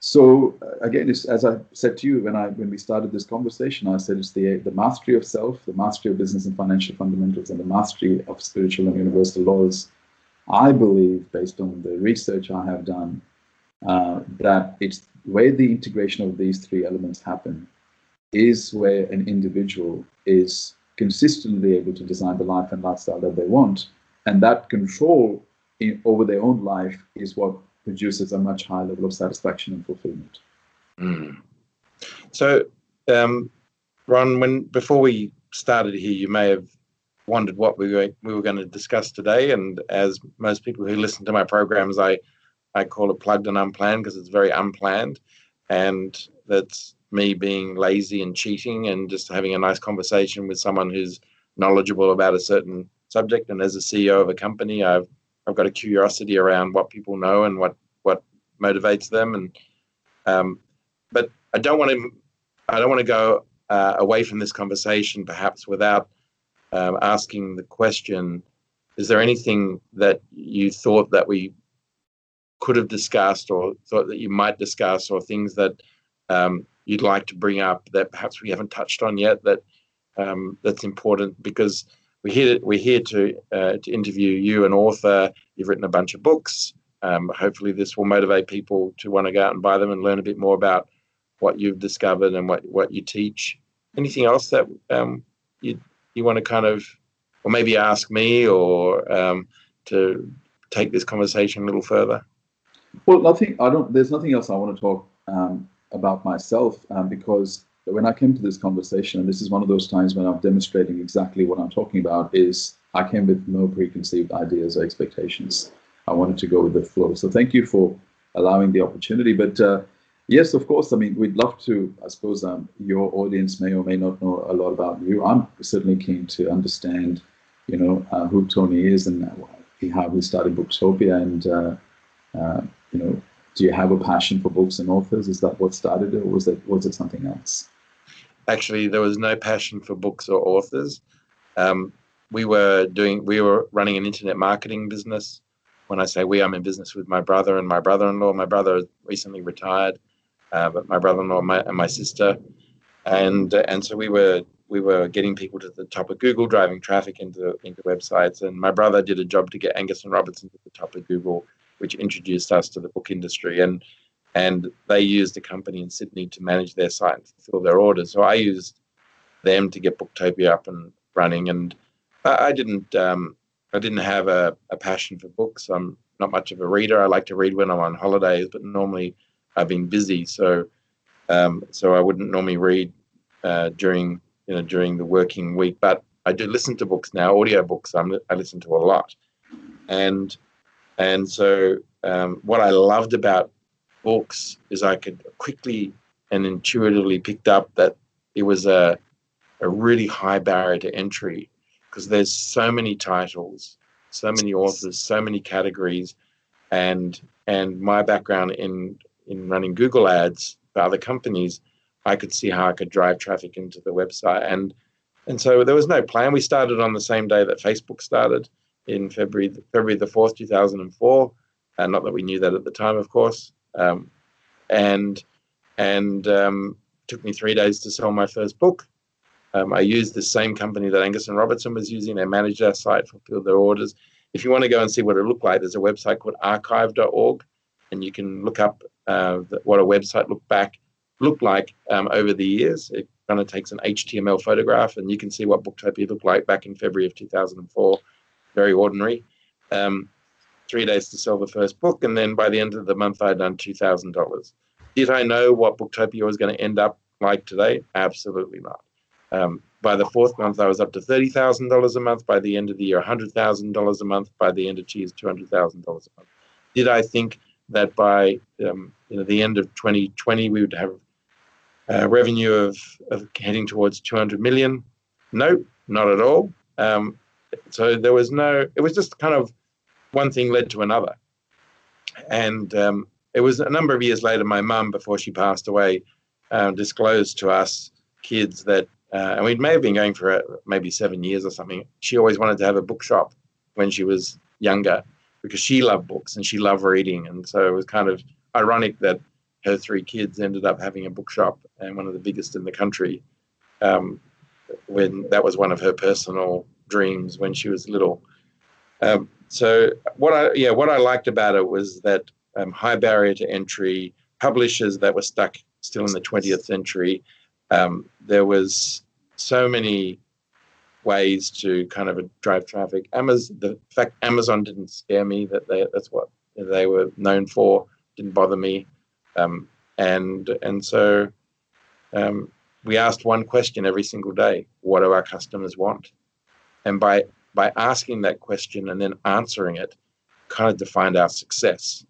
so uh, again, as I said to you when I when we started this conversation, I said it's the the mastery of self, the mastery of business and financial fundamentals, and the mastery of spiritual and universal laws. I believe, based on the research I have done, uh, that it's where the integration of these three elements happen is where an individual is consistently able to design the life and lifestyle that they want, and that control in, over their own life is what produces a much higher level of satisfaction and fulfillment. Mm. So, um, Ron, when before we started here, you may have wondered what we were we were going to discuss today. And as most people who listen to my programs, I I call it plugged and unplanned because it's very unplanned, and that's me being lazy and cheating and just having a nice conversation with someone who's knowledgeable about a certain subject. And as a CEO of a company, I've I've got a curiosity around what people know and what what motivates them, and um, but I don't want to I don't want to go uh, away from this conversation perhaps without um, asking the question: Is there anything that you thought that we could have discussed, or thought that you might discuss, or things that um, you'd like to bring up that perhaps we haven't touched on yet that um, that's important because we're here, we're here to, uh, to interview you, an author. You've written a bunch of books. Um, hopefully, this will motivate people to want to go out and buy them and learn a bit more about what you've discovered and what, what you teach. Anything else that um, you you want to kind of, or maybe ask me or um, to take this conversation a little further? Well, nothing. I don't. There's nothing else I want to talk um, about myself um, because when I came to this conversation, and this is one of those times when I'm demonstrating exactly what I'm talking about, is I came with no preconceived ideas or expectations. I wanted to go with the flow. So thank you for allowing the opportunity. But uh, yes, of course, I mean, we'd love to, I suppose um, your audience may or may not know a lot about you. I'm certainly keen to understand, you know, uh, who Tony is and how he started Booktopia and, uh, uh, you know, do you have a passion for books and authors? Is that what started it, or was it was it something else? Actually, there was no passion for books or authors. Um, we were doing we were running an internet marketing business. When I say we, I'm in business with my brother and my brother-in-law. My brother recently retired, uh, but my brother-in-law and my, and my sister, and and so we were we were getting people to the top of Google, driving traffic into into websites. And my brother did a job to get Angus and Robertson to the top of Google which introduced us to the book industry. And and they used a company in Sydney to manage their site and fulfill their orders. So I used them to get Booktopia up and running. And I, didn't um, I didn't have a, a passion for books. I'm not much of a reader. I like to read when I'm on holidays, but normally I've been busy, so um, so I wouldn't normally read uh, during you know during the working week. But I do listen to books now, audio books. I'm, I listen to a lot, and and so, um, what I loved about books is I could quickly and intuitively picked up that it was a a really high barrier to entry because there's so many titles, so many authors, so many categories, and and my background in in running Google ads for other companies, I could see how I could drive traffic into the website and and so there was no plan. We started on the same day that Facebook started, in February February the fourth, two thousand and four. And not that we knew that at the time, of course. Um, and and um, took me three days to sell my first book. Um, I used the same company that Angus and Robertson was using. They managed our site, fulfilled their orders. If you want to go and see what it looked like, there's a website called archive.org, and you can look up uh, what a website looked back looked like um, over the years. It kind of takes an HTML photograph, and you can see what Booktopia looked like back in February of 2004 very ordinary. Um, three days to sell the first book, and then by the end of the month, I'd done two thousand dollars. Did I know what Booktopia was going to end up like today? Absolutely not. Um, by the fourth month, I was up to thirty thousand dollars a month. By the end of the year, hundred thousand dollars a month. By the end of cheese, two hundred thousand dollars a month. Did I think that by um, you know the end of 2020 we would have a revenue of, of heading towards 200 million? No, not at all. Um, so there was no. It was just kind of one thing led to another, and um, it was a number of years later. My mum, before she passed away, um, disclosed to us kids that, uh, and we may have been going for maybe seven years or something. She always wanted to have a bookshop when she was younger because she loved books and she loved reading, and so it was kind of ironic that her three kids ended up having a bookshop and one of the biggest in the country. Um, when that was one of her personal dreams when she was little. Um, so what I yeah what I liked about it was that um, high barrier to entry publishers that were stuck still in the 20th century. Um, there was so many ways to kind of drive traffic. Amazon, the fact Amazon didn't scare me that they that's what they were known for didn't bother me, um, and and so um, we asked one question every single day: What do our customers want? And by by asking that question and then answering it, kind of defined our success,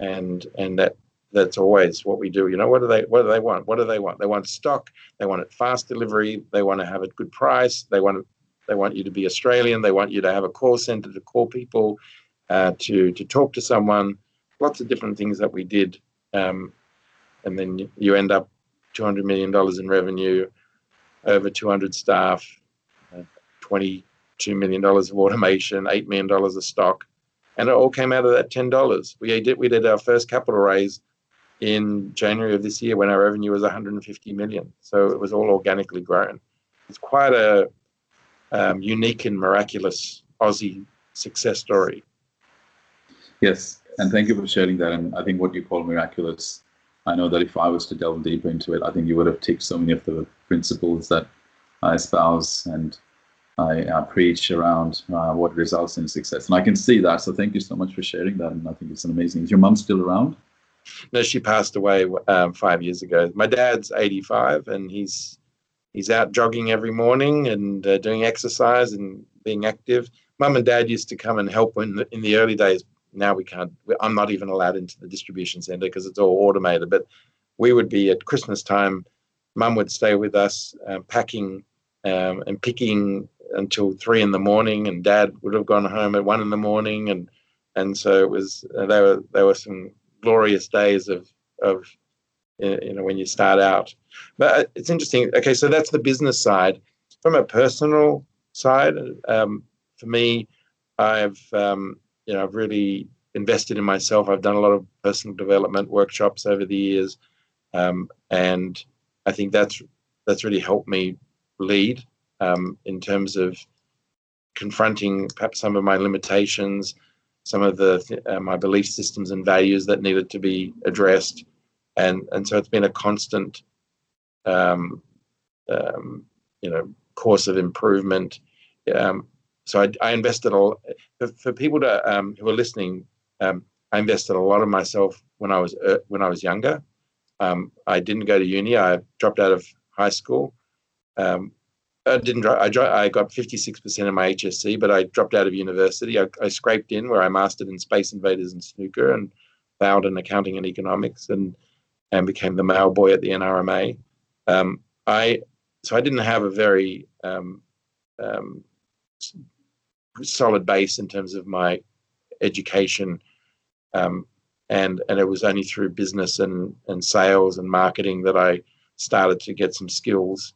and and that that's always what we do. You know, what do they what do they want? What do they want? They want stock. They want it fast delivery. They want to have a good price. They want they want you to be Australian. They want you to have a call center to call people, uh, to to talk to someone. Lots of different things that we did, um, and then you end up two hundred million dollars in revenue, over two hundred staff, uh, twenty-two million dollars of automation, eight million dollars of stock, and it all came out of that ten dollars. We did we did our first capital raise in January of this year when our revenue was 150 million. So it was all organically grown. It's quite a um, unique and miraculous Aussie success story. Yes, and thank you for sharing that. And I think what you call miraculous, I know that if I was to delve deeper into it, I think you would have ticked so many of the principles that I espouse and I uh, preach around uh, what results in success. And I can see that. So thank you so much for sharing that. And I think it's an amazing. Is your mum still around? No, she passed away um, five years ago. My dad's 85 and he's he's out jogging every morning and uh, doing exercise and being active. Mum and dad used to come and help in the, in the early days. Now we can't. I'm not even allowed into the distribution center because it's all automated. But we would be at Christmas time. Mum would stay with us, uh, packing um, and picking until three in the morning, and Dad would have gone home at one in the morning, and and so it was. Uh, there were there were some glorious days of of you know when you start out. But uh, it's interesting. Okay, so that's the business side. From a personal side, um, for me, I've um, you know I've really invested in myself. I've done a lot of personal development workshops over the years, um, and I think that's that's really helped me lead um, in terms of confronting perhaps some of my limitations, some of the uh, my belief systems and values that needed to be addressed, and and so it's been a constant, um, um, you know, course of improvement. Um, so I, I, invested a lot for, for people to um, who are listening. Um, I invested a lot of myself when I was uh, when I was younger. Um, I didn't go to uni. I dropped out of high school. Um, I didn't. I, I got 56% of my HSC, but I dropped out of university. I, I, scraped in where I mastered in Space Invaders and snooker, and found in accounting and economics, and and became the mail boy at the NRMA. Um, I so I didn't have a very um, solid base in terms of my education, um, and and it was only through business and and sales and marketing that I started to get some skills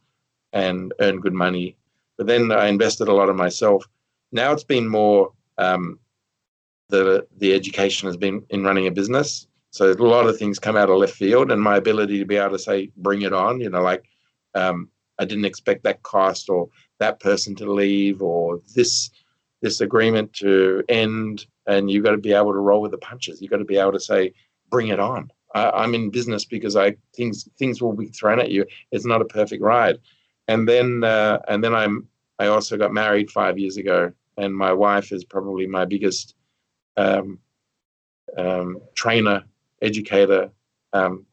and earn good money. But then I invested a lot in myself. Now it's been more um, the the education has been in running a business. So a lot of things come out of left field, and my ability to be able to say, "Bring it on," you know, like um, I didn't expect that cost or that person to leave or this this agreement to end, and you've got to be able to roll with the punches. You've got to be able to say, "Bring it on." I, I'm in business because I things things will be thrown at you. It's not a perfect ride and then uh, and then I'm I also got married five years ago, and my wife is probably my biggest um, um, trainer, educator. Um,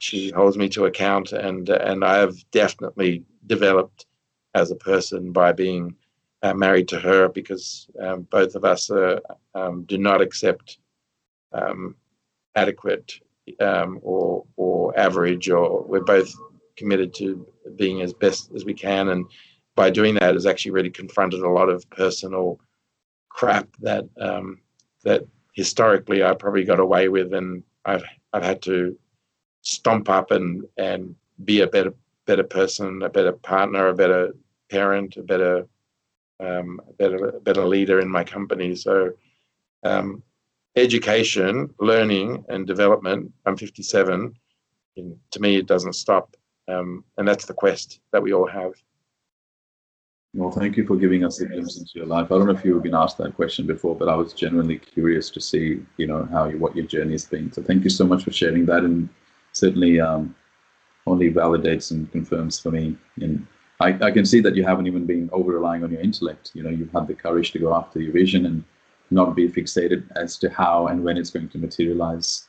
she holds me to account, and and I have definitely developed as a person by being uh, married to her because um, both of us uh, um, do not accept um, adequate or or average, or we're both committed to being as best as we can. And by doing that has actually really confronted a lot of personal crap that um, that historically I probably got away with, and I've I've had to stomp up and and be a better better person, a better partner, a better parent, a better um, a better leader in my company. So um, education, learning, and development. I'm 57. And to me, it doesn't stop, um, and that's the quest that we all have. Well, thank you for giving us a glimpse into your life. I don't know if you've been asked that question before, but I was genuinely curious to see, you know, how you, what your journey has been. So thank you so much for sharing that, and certainly um, only validates and confirms for me. And I, I can see that you haven't even been over relying on your intellect. You know, you've had the courage to go after your vision and not be fixated as to how and when it's going to materialize.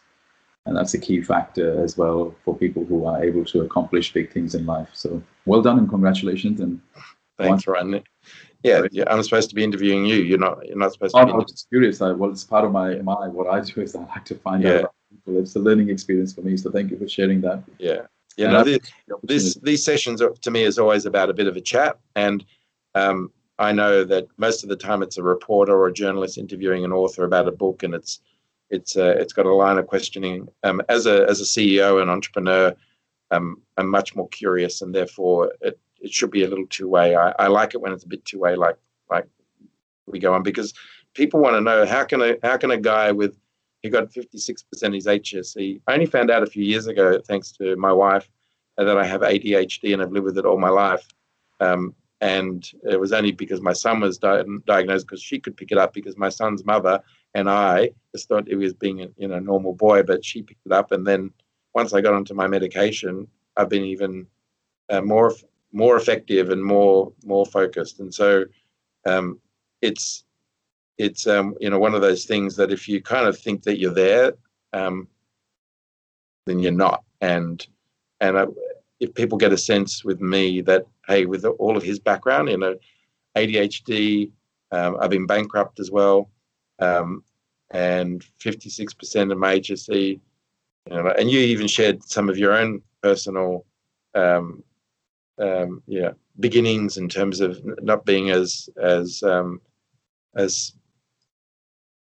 And that's a key factor as well for people who are able to accomplish big things in life. So well done and congratulations. And thanks, Ryan. Yeah, yeah, I'm supposed to be interviewing you. You're not. You're not supposed to. Oh, be I was curious. I, well, it's part of my my what I do is I like to find yeah. out about people. It's a learning experience for me. So thank you for sharing that. Yeah, yeah. No, this, this these sessions are, to me is always about a bit of a chat, and um, I know that most of the time it's a reporter or a journalist interviewing an author about a book, and it's it's uh, it's got a line of questioning. Um, as a as a CEO and entrepreneur, um, I'm much more curious, and therefore it, it should be a little two way. I, I like it when it's a bit two way, like like we go on, because people want to know how can a how can a guy with he got 56% his HSC. I only found out a few years ago, thanks to my wife, that I have ADHD and I've lived with it all my life. Um, and it was only because my son was di- diagnosed because she could pick it up because my son's mother and I just thought he was being a you know normal boy, but she picked it up. And then once I got onto my medication, I've been even uh, more more effective and more more focused. And so um, it's it's um, you know one of those things that if you kind of think that you're there, um, then you're not. And and I, if people get a sense with me that hey, with all of his background, you know, ADHD, um, I've been bankrupt as well, um, and 56% of my HSC, you know, and you even shared some of your own personal, um, um, yeah, beginnings in terms of not being as as um, as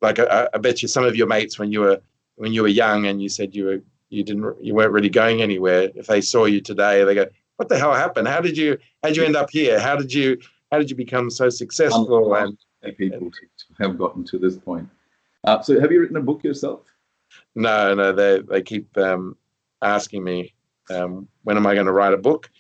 like I, I bet you some of your mates when you were when you were young and you said you were you didn't you weren't really going anywhere if they saw you today they go what the hell happened? How did you how did you end up here? How did you how did you become so successful? And people to have gotten to this point. Uh, so have you written a book yourself? No no they they keep um, asking me um, when am i going to write a book?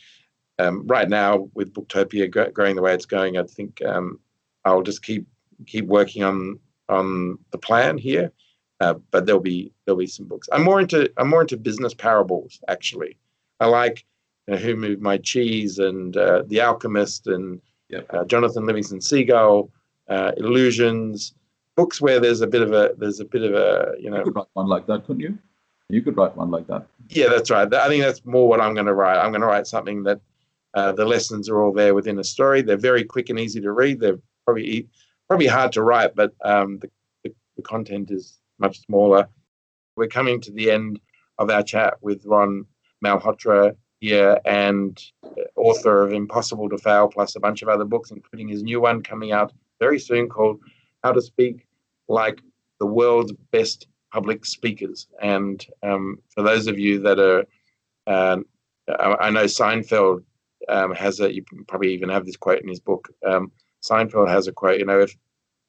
Um, right now with booktopia growing the way it's going i think um, i'll just keep keep working on on the plan here uh, but there'll be there'll be some books. I'm more into I'm more into business parables actually. I like you know, Who Moved My Cheese and uh, The Alchemist and yep. uh, Jonathan Livingston Seagull, uh, Illusions, books where there's a bit of a there's a bit of a you know. You could write one like that, couldn't you? You could write one like that. Yeah, that's right. I think that's more what I'm going to write. I'm going to write something that uh, the lessons are all there within a story. They're very quick and easy to read. They're probably probably hard to write, but um, the, the, the content is much smaller. We're coming to the end of our chat with Ron Malhotra here and author of Impossible to Fail, plus a bunch of other books, including his new one coming out very soon called How to Speak Like the World's Best Public Speakers. And um, for those of you that are, uh, I know Seinfeld um, has a, you probably even have this quote in his book. Um, Seinfeld has a quote, you know, if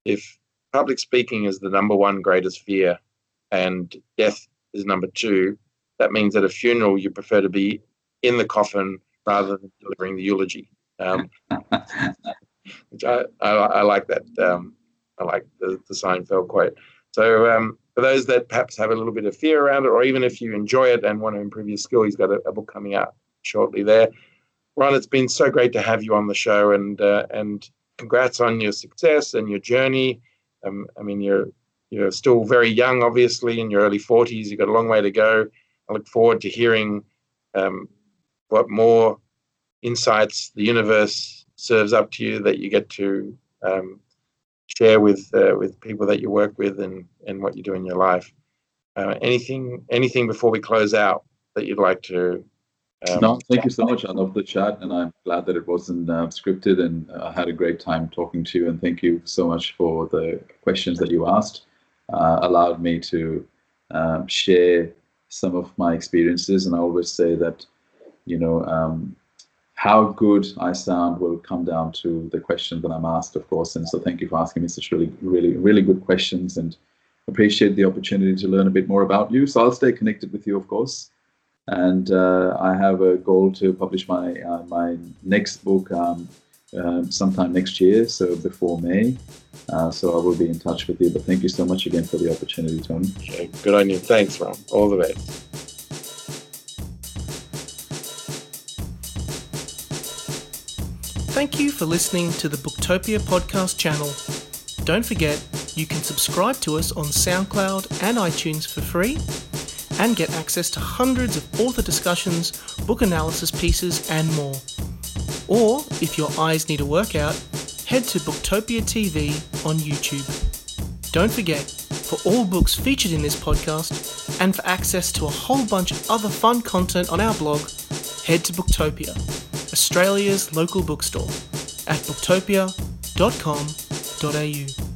if public speaking is the number one greatest fear, and death is number two. That means at a funeral, you prefer to be in the coffin rather than delivering the eulogy. Um, which I, I, I, like that. Um, I like the, the Seinfeld quote. So um, for those that perhaps have a little bit of fear around it, or even if you enjoy it and want to improve your skill, he's got a, a book coming out shortly there. Ron, it's been so great to have you on the show, and uh, and congrats on your success and your journey. Um, I mean, you're you're still very young, obviously, in your early 40s. You've got a long way to go. I look forward to hearing um, what more insights the universe serves up to you that you get to um, share with uh, with people that you work with and and what you do in your life. Uh, anything anything before we close out that you'd like to Um, no, thank you so much. I love the chat, and I'm glad that it wasn't uh, scripted. And I had a great time talking to you. And thank you so much for the questions that you asked. Uh, allowed me to um, share some of my experiences. And I always say that, you know, um, how good I sound will come down to the questions that I'm asked, of course. And so, thank you for asking me such really, really, really good questions. And appreciate the opportunity to learn a bit more about you. So I'll stay connected with you, of course and uh, I have a goal to publish my uh, my next book um, uh, sometime next year, so before May. Uh, so I will be in touch with you. But thank you so much again for the opportunity, Tony. Okay, good on you. Thanks, Ron. All the best. Thank you for listening to the Booktopia podcast channel. Don't forget, you can subscribe to us on SoundCloud and iTunes for free and get access to hundreds of author discussions, book analysis pieces, and more. Or, if your eyes need a workout, head to Booktopia TV on YouTube. Don't forget, for all books featured in this podcast, and for access to a whole bunch of other fun content on our blog, head to Booktopia, Australia's local bookstore, at booktopia.com.au.